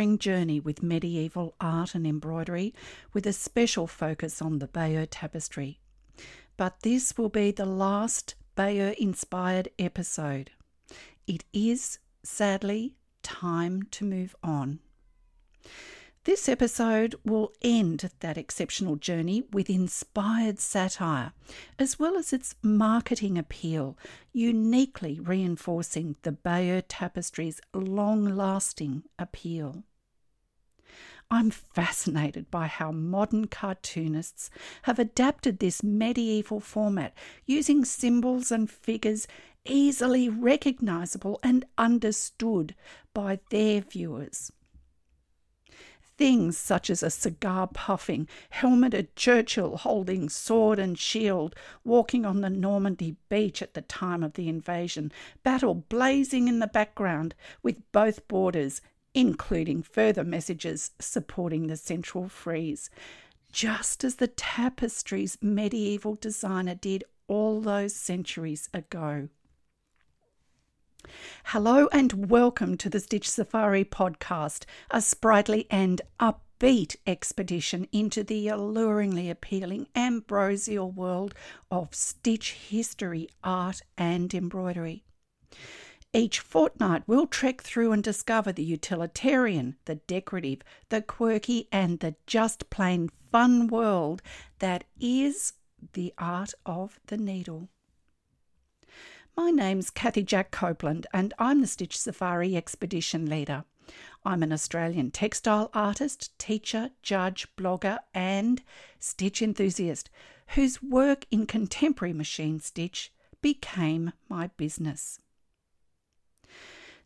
alluring journey with medieval art and embroidery, with a special focus on the Bayeux tapestry. But this will be the last Bayeux inspired episode. It is, sadly, time to move on. This episode will end that exceptional journey with inspired satire, as well as its marketing appeal, uniquely reinforcing the Bayeux Tapestry's long lasting appeal. I'm fascinated by how modern cartoonists have adapted this medieval format using symbols and figures easily recognisable and understood by their viewers. Things such as a cigar puffing, helmeted Churchill holding sword and shield, walking on the Normandy beach at the time of the invasion, battle blazing in the background with both borders, including further messages supporting the central frieze, just as the tapestry's medieval designer did all those centuries ago. Hello and welcome to the Stitch Safari podcast, a sprightly and upbeat expedition into the alluringly appealing ambrosial world of Stitch history, art, and embroidery. Each fortnight, we'll trek through and discover the utilitarian, the decorative, the quirky, and the just plain fun world that is the art of the needle. My name's Kathy Jack Copeland, and I'm the Stitch Safari Expedition Leader. I'm an Australian textile artist, teacher, judge, blogger, and stitch enthusiast whose work in contemporary machine stitch became my business.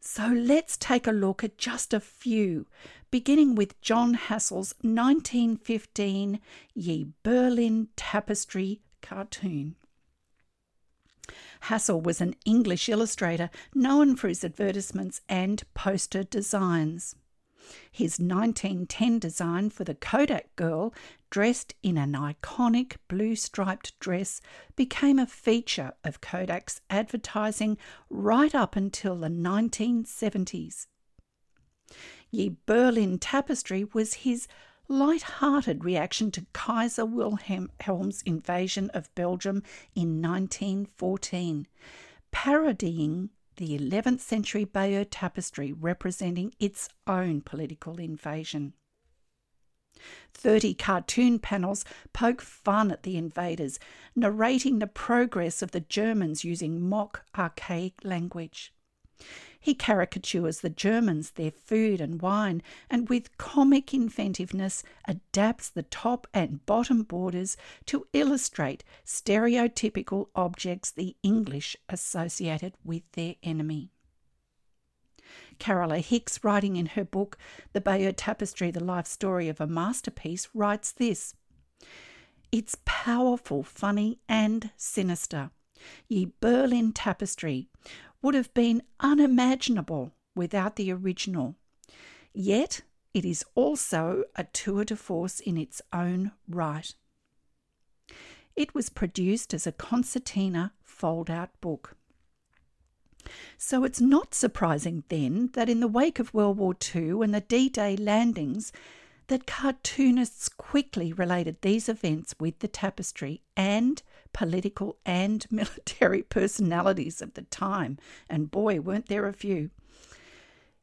So let's take a look at just a few, beginning with John Hassall's 1915 Ye Berlin Tapestry cartoon. Hassall was an English illustrator known for his advertisements and poster designs. His 1910 design for the Kodak girl, dressed in an iconic blue striped dress, became a feature of Kodak's advertising right up until the 1970s. Ye Berlin Tapestry was his light-hearted reaction to Kaiser Wilhelm's invasion of Belgium in 1914, parodying the 11th century Bayeux tapestry representing its own political invasion. 30 cartoon panels poke fun at the invaders, narrating the progress of the Germans using mock archaic language. He caricatures the Germans, their food and wine, and with comic inventiveness adapts the top and bottom borders to illustrate stereotypical objects the English associated with their enemy. Carola Hicks, writing in her book The Bayeux Tapestry, The Life Story of a Masterpiece, writes this It's powerful, funny, and sinister. Ye Berlin Tapestry would have been unimaginable without the original. Yet it is also a tour de force in its own right. It was produced as a concertina fold out book. So it's not surprising then that in the wake of World War II and the D Day landings, that cartoonists quickly related these events with the tapestry and political and military personalities of the time, and boy, weren't there a few.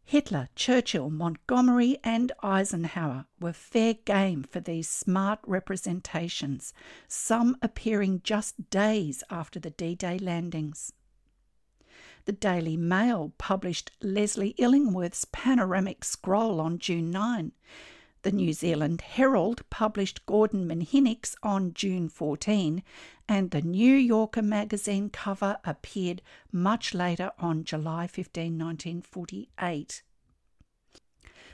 Hitler, Churchill, Montgomery, and Eisenhower were fair game for these smart representations, some appearing just days after the D Day landings. The Daily Mail published Leslie Illingworth's panoramic scroll on June 9, the New Zealand Herald published Gordon Minhinnick's on June 14, and the New Yorker magazine cover appeared much later on July 15, 1948.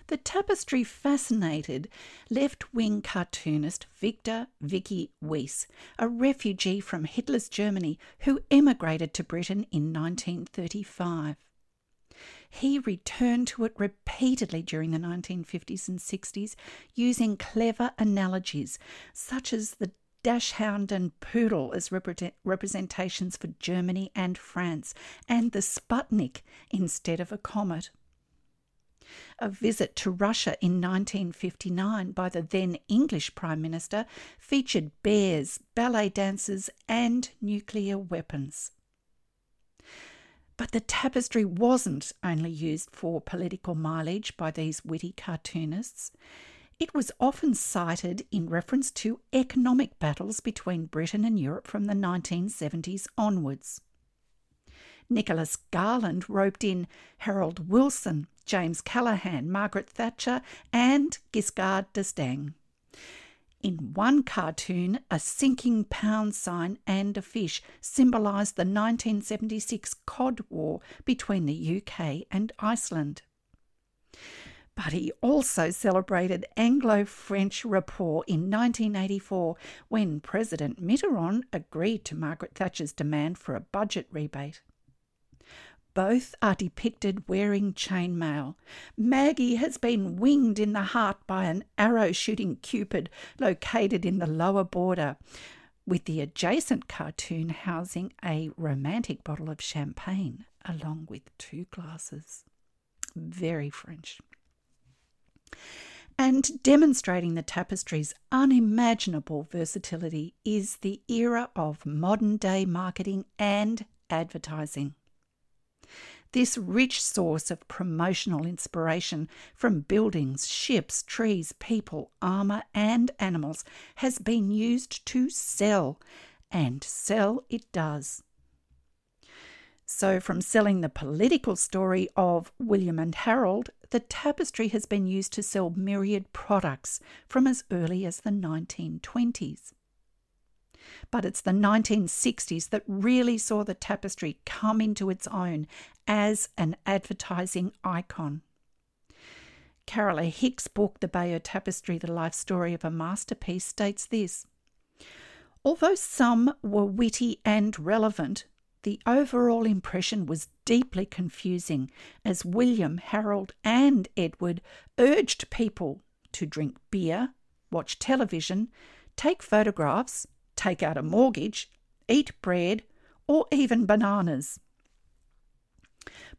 The tapestry fascinated left wing cartoonist Victor Vicky Weisz, a refugee from Hitler's Germany who emigrated to Britain in 1935. He returned to it repeatedly during the 1950s and 60s using clever analogies, such as the dachshund and poodle as represent- representations for Germany and France, and the Sputnik instead of a comet. A visit to Russia in 1959 by the then English Prime Minister featured bears, ballet dancers, and nuclear weapons. But the tapestry wasn't only used for political mileage by these witty cartoonists. It was often cited in reference to economic battles between Britain and Europe from the 1970s onwards. Nicholas Garland roped in Harold Wilson, James Callaghan, Margaret Thatcher, and Giscard d'Estaing. In one cartoon, a sinking pound sign and a fish symbolised the 1976 Cod War between the UK and Iceland. But he also celebrated Anglo French rapport in 1984 when President Mitterrand agreed to Margaret Thatcher's demand for a budget rebate. Both are depicted wearing chainmail. Maggie has been winged in the heart by an arrow shooting Cupid located in the lower border, with the adjacent cartoon housing a romantic bottle of champagne along with two glasses. Very French. And demonstrating the tapestry's unimaginable versatility is the era of modern day marketing and advertising. This rich source of promotional inspiration from buildings, ships, trees, people, armour, and animals has been used to sell, and sell it does. So, from selling the political story of William and Harold, the tapestry has been used to sell myriad products from as early as the 1920s. But it's the 1960s that really saw the tapestry come into its own as an advertising icon. Carola Hick's book, The Bayeux Tapestry The Life Story of a Masterpiece, states this Although some were witty and relevant, the overall impression was deeply confusing as William, Harold, and Edward urged people to drink beer, watch television, take photographs, take out a mortgage, eat bread, or even bananas.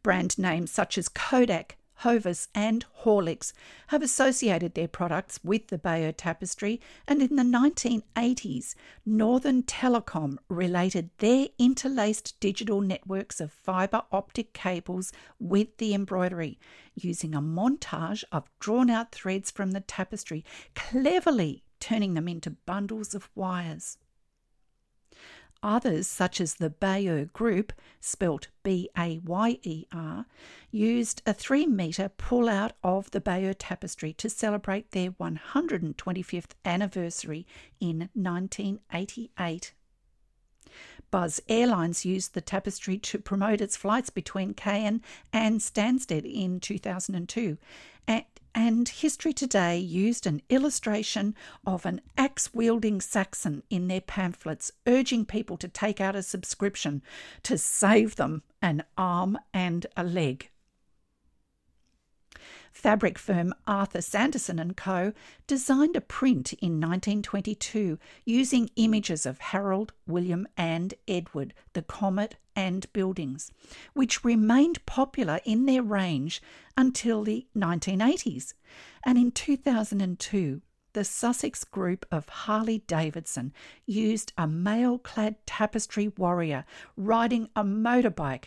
Brand names such as Kodak, Hovis, and Horlicks have associated their products with the Bayeux tapestry, and in the 1980s, Northern Telecom related their interlaced digital networks of fibre optic cables with the embroidery, using a montage of drawn out threads from the tapestry, cleverly turning them into bundles of wires. Others, such as the Bayer Group, spelt B A Y E R, used a three metre pull out of the Bayeux tapestry to celebrate their 125th anniversary in 1988. Buzz Airlines used the tapestry to promote its flights between Caen and Stansted in 2002, and History Today used an illustration of an axe wielding Saxon in their pamphlets, urging people to take out a subscription to save them an arm and a leg. Fabric firm Arthur Sanderson and Co. designed a print in 1922 using images of Harold, William, and Edward, the comet, and buildings, which remained popular in their range until the 1980s. And in 2002, the Sussex group of Harley Davidson used a mail clad tapestry warrior riding a motorbike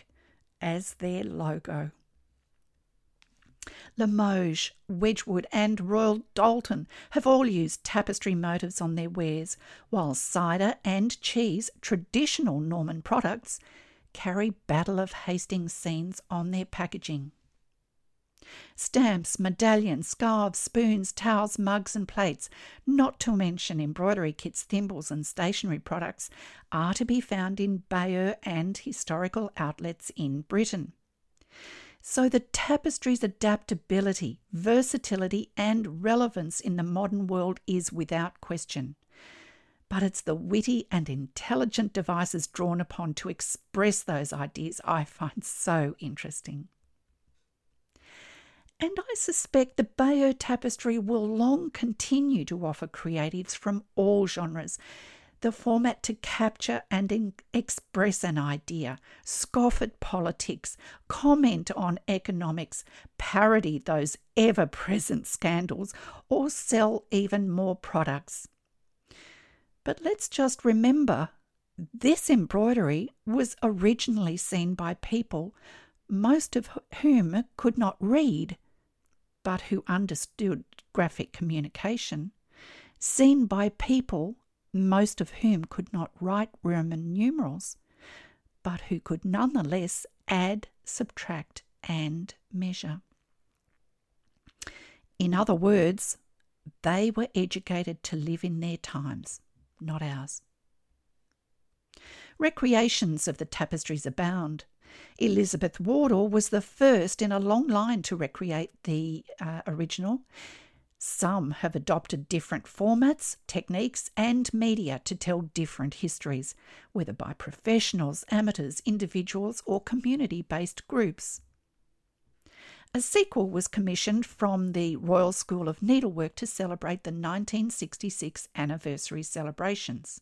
as their logo. Limoges, Wedgwood, and Royal Doulton have all used tapestry motifs on their wares, while cider and cheese, traditional Norman products, carry Battle of Hastings scenes on their packaging. Stamps, medallions, scarves, spoons, towels, mugs, and plates, not to mention embroidery kits, thimbles, and stationery products, are to be found in Bayeux and historical outlets in Britain. So the tapestry's adaptability, versatility, and relevance in the modern world is without question. But it's the witty and intelligent devices drawn upon to express those ideas I find so interesting. And I suspect the Bayeux tapestry will long continue to offer creatives from all genres the format to capture and in- express an idea, scoff at politics, comment on economics, parody those ever present scandals, or sell even more products. But let's just remember this embroidery was originally seen by people, most of whom could not read, but who understood graphic communication, seen by people most of whom could not write Roman numerals, but who could nonetheless add, subtract, and measure. In other words, they were educated to live in their times, not ours. Recreations of the tapestries abound. Elizabeth Wardle was the first in a long line to recreate the uh, original, some have adopted different formats, techniques, and media to tell different histories, whether by professionals, amateurs, individuals, or community based groups. A sequel was commissioned from the Royal School of Needlework to celebrate the 1966 anniversary celebrations,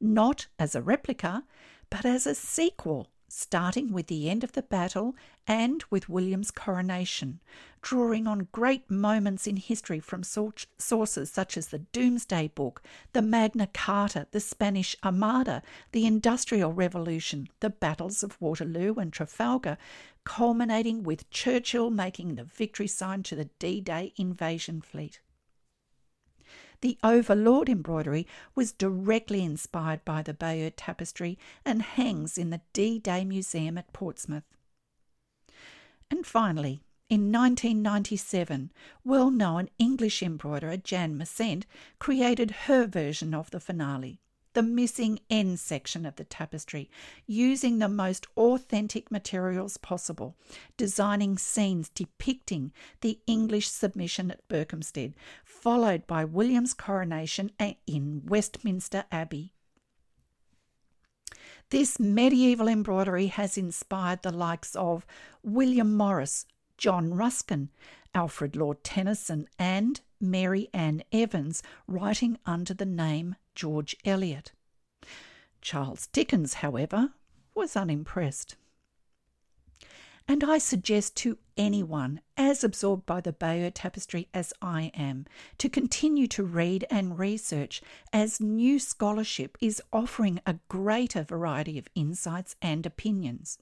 not as a replica, but as a sequel starting with the end of the battle and with William's coronation, drawing on great moments in history from sources such as the Domesday Book, the Magna Carta, the Spanish Armada, the Industrial Revolution, the battles of Waterloo and Trafalgar, culminating with Churchill making the victory sign to the D Day invasion fleet. The Overlord embroidery was directly inspired by the Bayeux tapestry and hangs in the D Day Museum at Portsmouth. And finally, in 1997, well known English embroiderer Jan Messent created her version of the finale the missing end section of the tapestry, using the most authentic materials possible, designing scenes depicting the English submission at Berkhamsted, followed by William's coronation in Westminster Abbey. This medieval embroidery has inspired the likes of William Morris, John Ruskin, Alfred Lord Tennyson, and Mary Ann Evans, writing under the name George Eliot. Charles Dickens, however, was unimpressed. And I suggest to anyone as absorbed by the Bayeux tapestry as I am to continue to read and research as new scholarship is offering a greater variety of insights and opinions.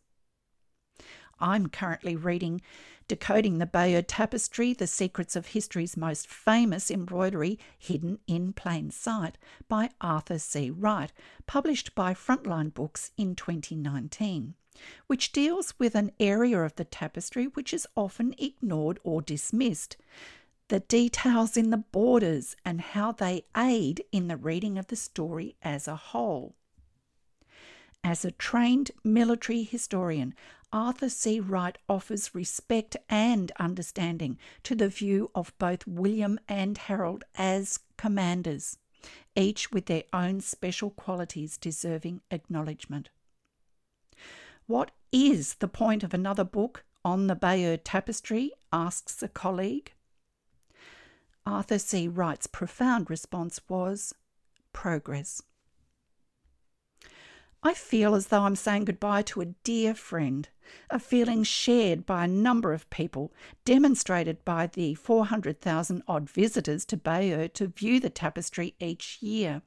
I'm currently reading Decoding the Bayeux Tapestry The Secrets of History's Most Famous Embroidery Hidden in Plain Sight by Arthur C. Wright, published by Frontline Books in 2019, which deals with an area of the tapestry which is often ignored or dismissed. The details in the borders and how they aid in the reading of the story as a whole. As a trained military historian, Arthur C. Wright offers respect and understanding to the view of both William and Harold as commanders, each with their own special qualities deserving acknowledgement. What is the point of another book on the Bayeux Tapestry? asks a colleague. Arthur C. Wright's profound response was progress. I feel as though I'm saying goodbye to a dear friend, a feeling shared by a number of people, demonstrated by the 400,000 odd visitors to Bayeux to view the tapestry each year.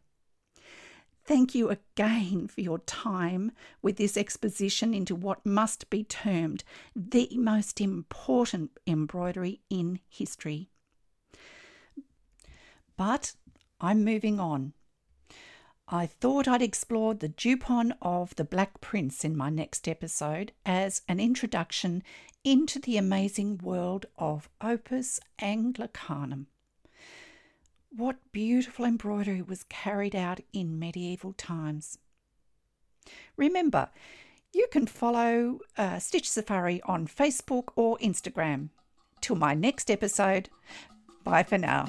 Thank you again for your time with this exposition into what must be termed the most important embroidery in history. But I'm moving on. I thought I'd explore the Jupon of the Black Prince in my next episode as an introduction into the amazing world of Opus Anglicanum. What beautiful embroidery was carried out in medieval times. Remember, you can follow uh, Stitch Safari on Facebook or Instagram. Till my next episode, bye for now.